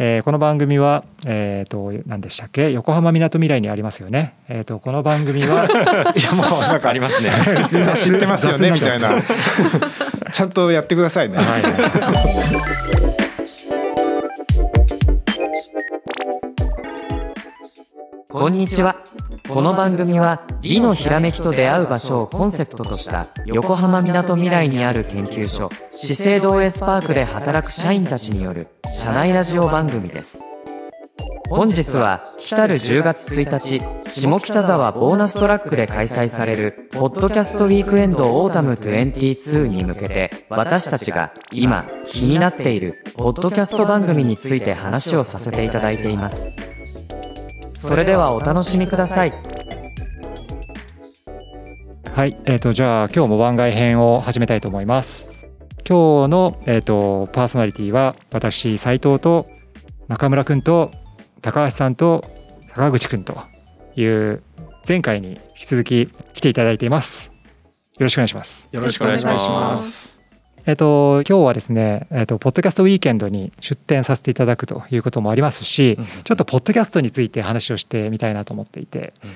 えーこの番組は、えっ、と、何でしたっけ？横浜みなとみらいにありますよね。えっ、と、この番組は、いやもうなんかありますね。みんな知ってますよねみたいなはちゃんとやってくださいね、いはい。こんにちは。この番組は美のひらめきと出会う場所をコンセプトとした横浜みなとみらいにある研究所資生堂エスパークで働く社員たちによる社内ラジオ番組です。本日は来たる10月1日下北沢ボーナストラックで開催されるポッドキャストウィークエンドオータム22に向けて私たちが今気になっているポッドキャスト番組について話をさせていただいています。それではお楽しみください。はい、えっ、と、じゃあ、今日も番外編を始めたいと思います。今日の、えっ、と、パーソナリティは、私、斉藤と中村くんと高橋さんと高口くんという、前回に引き続き来ていただいています。よろしくお願いします。よろしくお願いしますえっ、と、今日はですね、えっ、と、ポッドキャストウィーケンドに出展させていただくということもありますし、ちょっとポッドキャストについて話をしてみたいなと思っていて、うん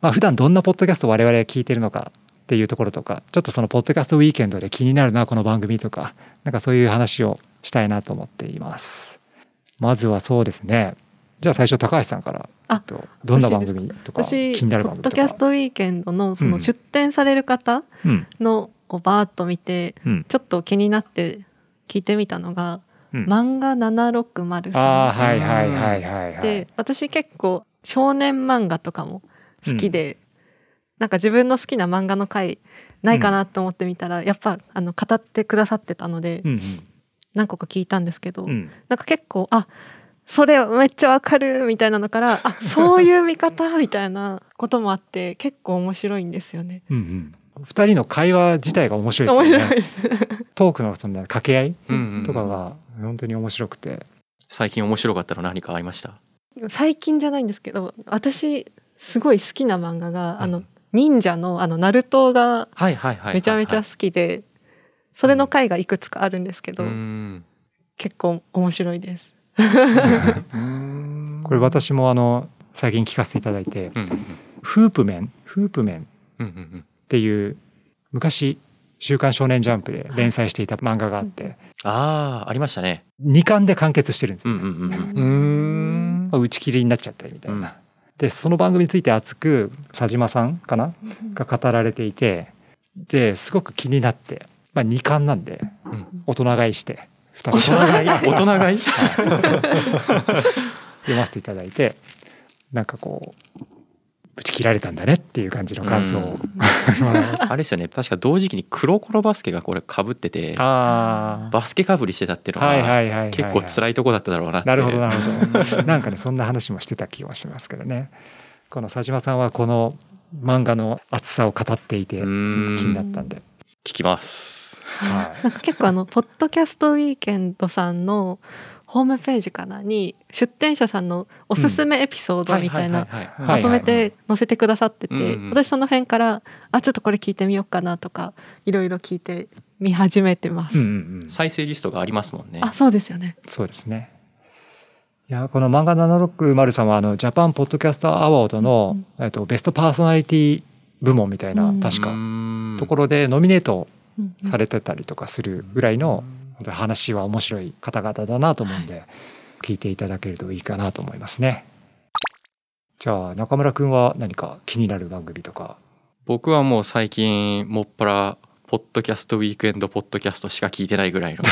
まあ普段どんなポッドキャストを我々が聞いてるのかっていうところとか、ちょっとそのポッドキャストウィーケンドで気になるな、この番組とか、なんかそういう話をしたいなと思っています。まずはそうですね。じゃあ最初高橋さんから、あえっとどんな番組とか私気になるポッド番組とか。キャストウィーケンドのそうのん出展される方うん。のをバーッと見てうん。ちょっと気になって聞いてみたのがうん漫画760ああ、さはいはいはいはい、はい。んで私結構少年漫画とかも好きで、なんか自分の好きな漫画の回ないかなと思ってみたら、やっぱあの語ってくださってたのでうん何個か聞いたんですけど、うん。うん。なんか結構あそれめっちゃわかるみたいなのからあそういう見方みたいなこともあって結構面白いんですよね。うんうん。二人の会話自体が面白いです面よね。白いです。トークのそんな掛け合いうんうんとかが本当に面白くて。最近面白かったの何かありました？最近じゃないんですけど私すごい好きな漫画が、あのうん忍者のあのナルトがはいはいはいめちゃめちゃ好きで、それの回がいくつかあるんですけど、うん。結構面白いです。これ私もあの最近聞かせていただいて、うんうんフープメン、フープメンっていう昔週刊少年ジャンプで連載していた漫画があって、ああありましたね。2巻で完結してるんですよ、うんうんうんうん。うーん。まあ打ち切りになっちゃったりみたいな。うん。でその番組について熱く佐島さんかな？が語られていてですごく気になって、まあ、2巻なんでうん。大人買いして2つ。大人買い。大人買い？読ませていただいてなんかこうぶち切られたんだねっていう感じの感想。を、あれですよね。確か同時期に黒コロバスケがこれ被っててバスケかぶりしてたっていうのは結構辛いとこだっただろうなって。なるほどなるほど。なんかねそんな話もしてた気がしますけどね。この佐島さんはこの漫画の熱さを語っていてすごく気になったんで、聞きます。はい。なんか結構あのポッドキャストウィーケンドさんのホームページかなに出展者さんのおすすめエピソードみたいなまとめて載せてくださってて、私その辺からあちょっとこれ聞いてみようかなとかいろいろ聞いて見始めてます。うんうんうん。再生リストがありますもんね。あそうですよね。そうですね。いや、この漫画760さんは、あの、ジャパンポッドキャストアワードの、えっと、ベストパーソナリティ部門みたいな、うん。確か、かところでノミネートされてたりとかするぐらいの、本当に話は面白い方々だなと思うんで、聞いていただけるといいかなと思いますね。じゃあ、中村くんは何か気になる番組とか？僕はもう最近もっぱらポッドキャストウィークエンドポッドキャストしか聞いてないぐらいの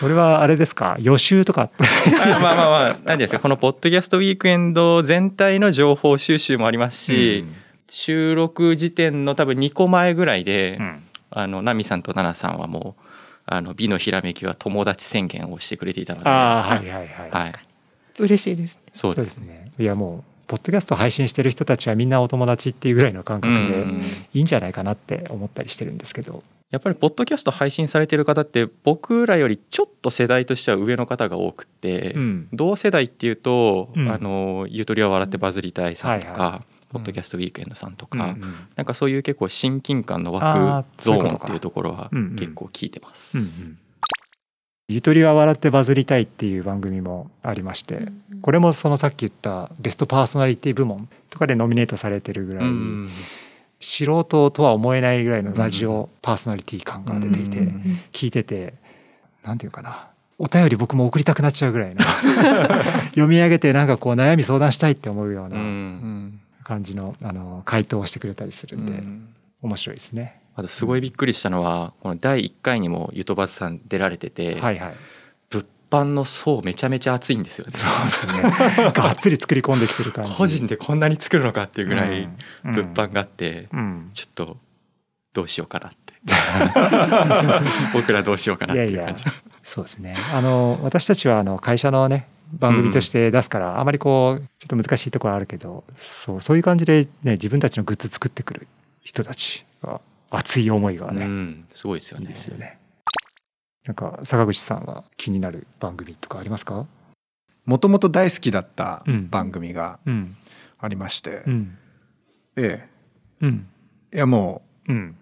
それはあれですか？予習とか？あまあまあまあ何ですかこのポッドキャストウィークエンド全体の情報収集もありますし、収録時点の多分2個前ぐらいで、うんあのナミさんとナナさんはもうあの美のひらめきは友達宣言をしてくれていたのでああ、はいはいはい。はい、嬉しいです。そうでそうですすね。いやもう、ポッドキャスト配信してる人たちはみんなお友達っていうぐらいの感覚でうんいいんじゃないかなって思ったりしてるんですけど。やっぱりポッドキャスト配信されてる方って僕らよりちょっと世代としては上の方が多くって、うん。同世代っていうと、うんあのゆとりは笑ってバズりたいさんとか、はいはポッドキャストウィークエンドさんとか、うんうん。なんかそういう結構親近感のあー湧くゾーンっていうところは結構聞いてます。うんうん。ゆとりは笑ってバズりたいっていう番組もありまして、これもそのさっき言ったベストパーソナリティ部門とかでノミネートされてるぐらい、うん素人とは思えないぐらいのラジオパーソナリティ感が出ていて、うん聞いててなんていうかな。お便り僕も送りたくなっちゃうぐらいの。読み上げてなんかこう悩み相談したいって思うよううな。んうん感じのあの回答をしてくれたりするんで、うん。面白いですね。あとすごいびっくりしたのはこの第1回にもゆとばずさん出られてて、はいはい。物販の層めちゃめちゃ熱いんですよね。そうですね。がっつり作り込んできてる感じ。個人でこんなに作るのかっていうぐらいうん。物販があって、うん。ちょっとどうしようかなって。僕らどうしようかなっていう感じ。そうですね。あの私たちはあの会社のね番組として出すから、あまりこうちょっと難しいところあるけど、そうそういう感じでね自分たちのグッズ作ってくる人たちが熱い思いがね、うんすごいですよいいねですよね。なんか坂口さんは気になる番組とかありますか？もともと大好きだったうん。番組がうん。ありまして、うん。えうん。えいやもううん。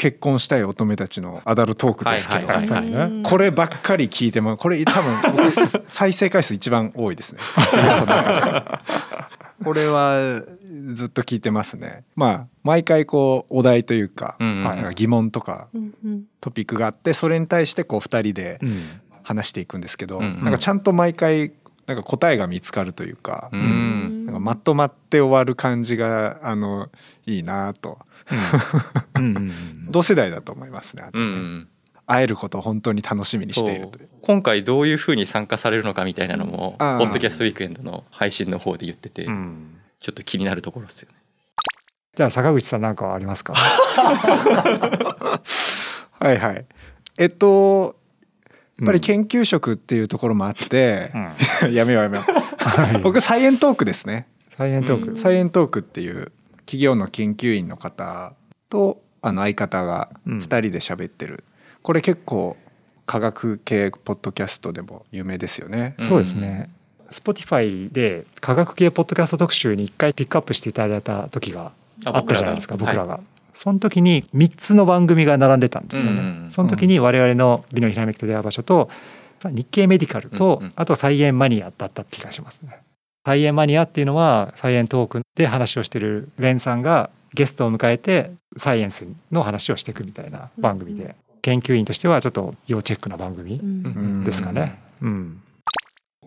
結婚したい乙女たちのアダルトークですけど、はいはいはいはいこればっかり聞いてもこれ多分 僕再生回数一番多いですね。これはずっと聞いてますね。まあ毎回こうお題というか,、うんか疑問とかうんうん。トピックがあってそれに対してこう2人でうん。話していくんですけど、うんうん。なんかちゃんと毎回なんか答えが見つかるというか、うんなんかまとまって終わる感じがあのいいなと。同世代だと思いますねあとね、うんうん会えることを本当に楽しみにしている今回どういうふうに参加されるのかみたいなのも、ポッドキャストウィークエンドの配信の方で言ってて、うん。ちょっと気になるところですよね。じゃあ坂口さんなんかありますか？はいはい。えっとやっぱり研究職っていうところもあってう、ん。やめようやめよはい。う僕サイエントークですね。サイエントーク。サイエントークっていう企業の研究員の方とあの相方がうん。2人で喋ってる、これ結構科学系ポッドキャストでも有名ですよね、そうですね。Spotify で科学系ポッドキャスト特集に一回ピックアップしていただいた時があったじゃないですか僕らが、はその時に3つの番組が並んでたんですよね、うん。その時に我々の美のひらめきと出会う場所と日経メディカルと、うんうん。あとサイエンマニアだった気がしますね。サイエンマニアっていうのはサイエントークで話をしてるレンさんがゲストを迎えてサイエンスの話をしていくみたいな番組で、うん研究員としてはちょっと要チェックな番組うん。うんですかね、うん。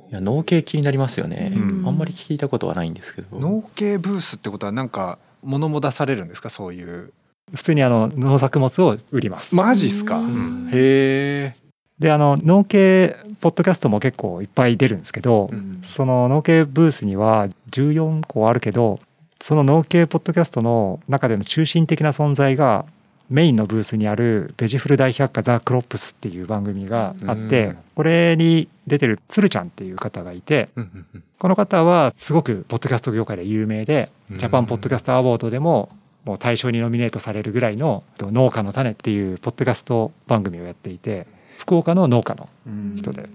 いや脳系気になりますよね、うん。あんまり聞いたことはないんですけど。農系ブースってことはなんか物も出されるんですか？そういう。普通にあの農作物を売ります。マジっすか、うん。へえであの農系ポッドキャストも結構いっぱい出るんですけど、うん。その農系ブースには14個あるけどその農系ポッドキャストの中での中心的な存在がメインのブースにある「ベジフル大百科ザ・クロップス」っていう番組があって、うんこれに出てる鶴ちゃんっていう方がいてうん。この方はすごくポッドキャスト業界で有名でうん。ジャパンポッドキャストアワードでももう大賞にノミネートされるぐらいの「農家の種」っていうポッドキャスト番組をやっていて福岡の農家の人で。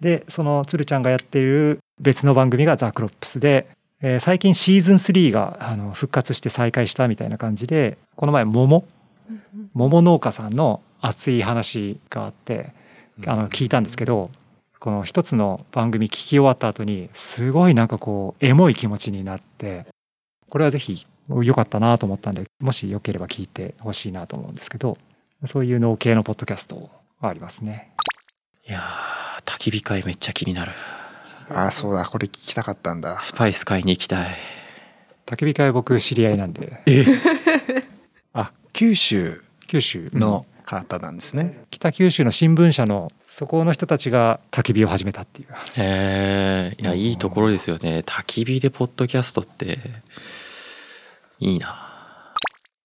でその鶴ちゃんがやっている別の番組が「ザ・クロップスで」えー最近シーズン3があの復活して再開したみたいな感じでこの前桃？桃農家さんの熱い話があってあの聞いたんですけどこの一つの番組聞き終わった後にすごいなんかこうエモい気持ちになってこれはぜひ良かったなと思ったんでもしよければ聞いてほしいなと思うんですけどそういう農系のポッドキャストはありますね。いやー焚き火会めっちゃ気になる。あそうだこれ聞きたかったんだ。スパイス買いに行きたい。焚き火会僕知り合いなんで。あ九州九州。の方なんですね、北九州の新聞社のそこの人たちが焚き火を始めたっていう。へえいやいいところですよね。焚き火でポッドキャストって。いいな。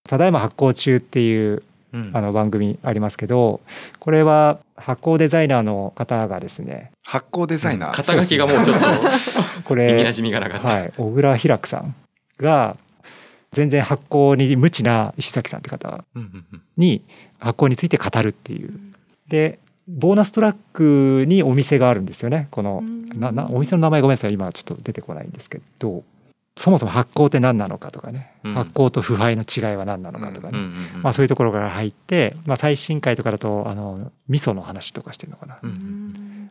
ただいま発行中っていううんあの番組ありますけどこれは発行デザイナーの方がですね発行デザイナー、肩書きがもうちょっと こ耳れなじみがなかった、はい、小倉ひらくさんが全然発酵に無知な石崎さんって方うんうんうん。に発酵について語るっていう。でボーナストラックにお店があるんですよね。このうん。ななお店の名前ごめんなさい。今ちょっと出てこないんですけどそもそも発酵って何なのかとかね、うん。発酵と腐敗の違いは何なのかとかね、まあ、そういうところから入って、まあ、最新回とかだとあの味噌の話とかしてるのかな。うんうん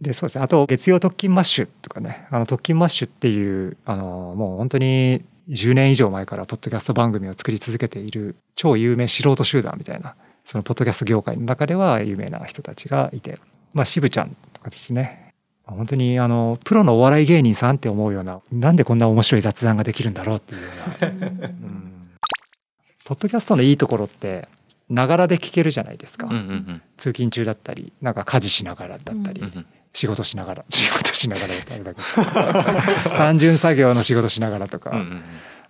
でそうですね。あと月曜トッキンマッシュとかね。あのトッキンマッシュっていうあのもう本当に10年以上前からポッドキャスト番組を作り続けている超有名素人集団みたいなそのポッドキャスト業界の中では有名な人たちがいて。まあ渋ちゃんとかですね本当にあのプロのお笑い芸人さんって思うようななんでこんな面白い雑談ができるんだろうっていうような。うん。ポッドキャストのいいところってながらで聞けるじゃないですか、うんうん通勤中だったりなんか家事しながらだったり、うんうん仕事しながら 仕事しながらだったり 単純作業の仕事しながらとか、うんうん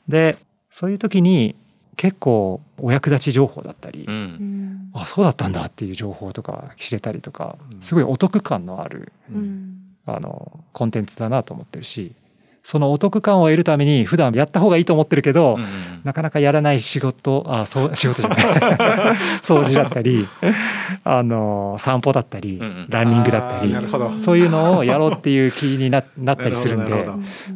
でそういう時に結構お役立ち情報だったり、うん。ううん。んあそうだったんだっていう情報とか知れたりとかすごいお得感のあるうんあのコンテンツだなと思ってるしそのお得感を得るために普段やった方がいいと思ってるけど、うんうんなかなかやらない仕事あそう仕事じゃない。掃除だったりあの散歩だったり、うんうん。ランニングだったりそういうのをやろうっていう気にななったりするんで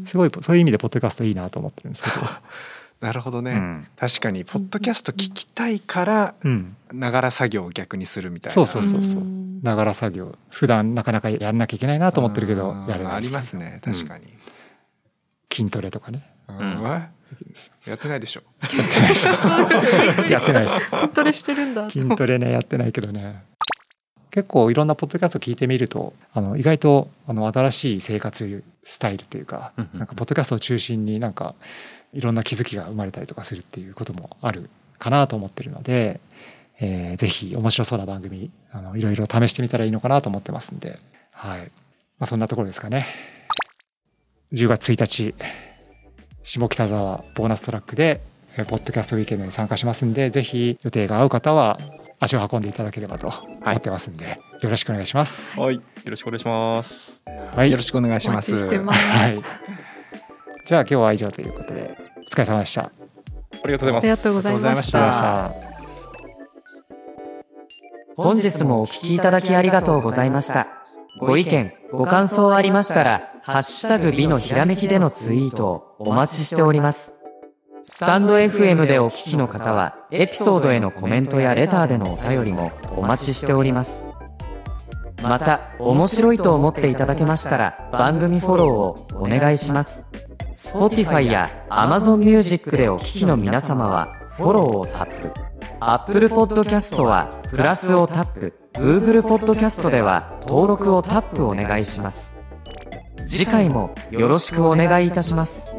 すごいそういう意味でポッドキャストいいなと思ってるんですけど、なるほどね、うん。確かにポッドキャスト聞きたいからうん、ながら作業を逆にするみたいな。そうそうそうそう。うん。ながら作業。普段なかなかやんなきゃいけないなと思ってるけどうん。やれないありますね。確かに、筋トレとかね。うん。えやってないでしょ。やってないです。筋トレしてるんだと筋トレねやってないけどね結構いろんなポッドキャスト聞いてみるとあの意外とあの新しい生活スタイルというかうんうんなんかポッドキャストを中心になんかいろんな気づきが生まれたりとかするっていうこともあるかなと思ってるので、えーぜひ面白そうな番組あのいろいろ試してみたらいいのかなと思ってますんで、はい。まあ、そんなところですかね。10月1日下北沢ボーナストラックでえーポッドキャストウィーケンドに参加しますんでぜひ予定が合う方は足を運んでいただければと思ってますんで、よろしくお願いします。はいよろしくお願いしますはい、よろしくお願いしおますはい。じゃあ今日は以上ということでお疲れ様でした。ありがとうございます。ありがとうございました。本日もお聞きいただきありがとうございました。ご意見、ご感想ありましたら、ハッシュタグ美のひらめきでのツイートをお待ちしております。スタンド FM でお聞きの方は、エピソードへのコメントやレターでのお便りもお待ちしております。また、面白いと思っていただけましたら、番組フォローをお願いします。Spotify や Amazon Music でお聞きの皆様は、フォローをタップ。Apple Podcast は、プラスをタップ。Google Podcast では、登録をタップお願いします。次回もよろしくお願いいたします。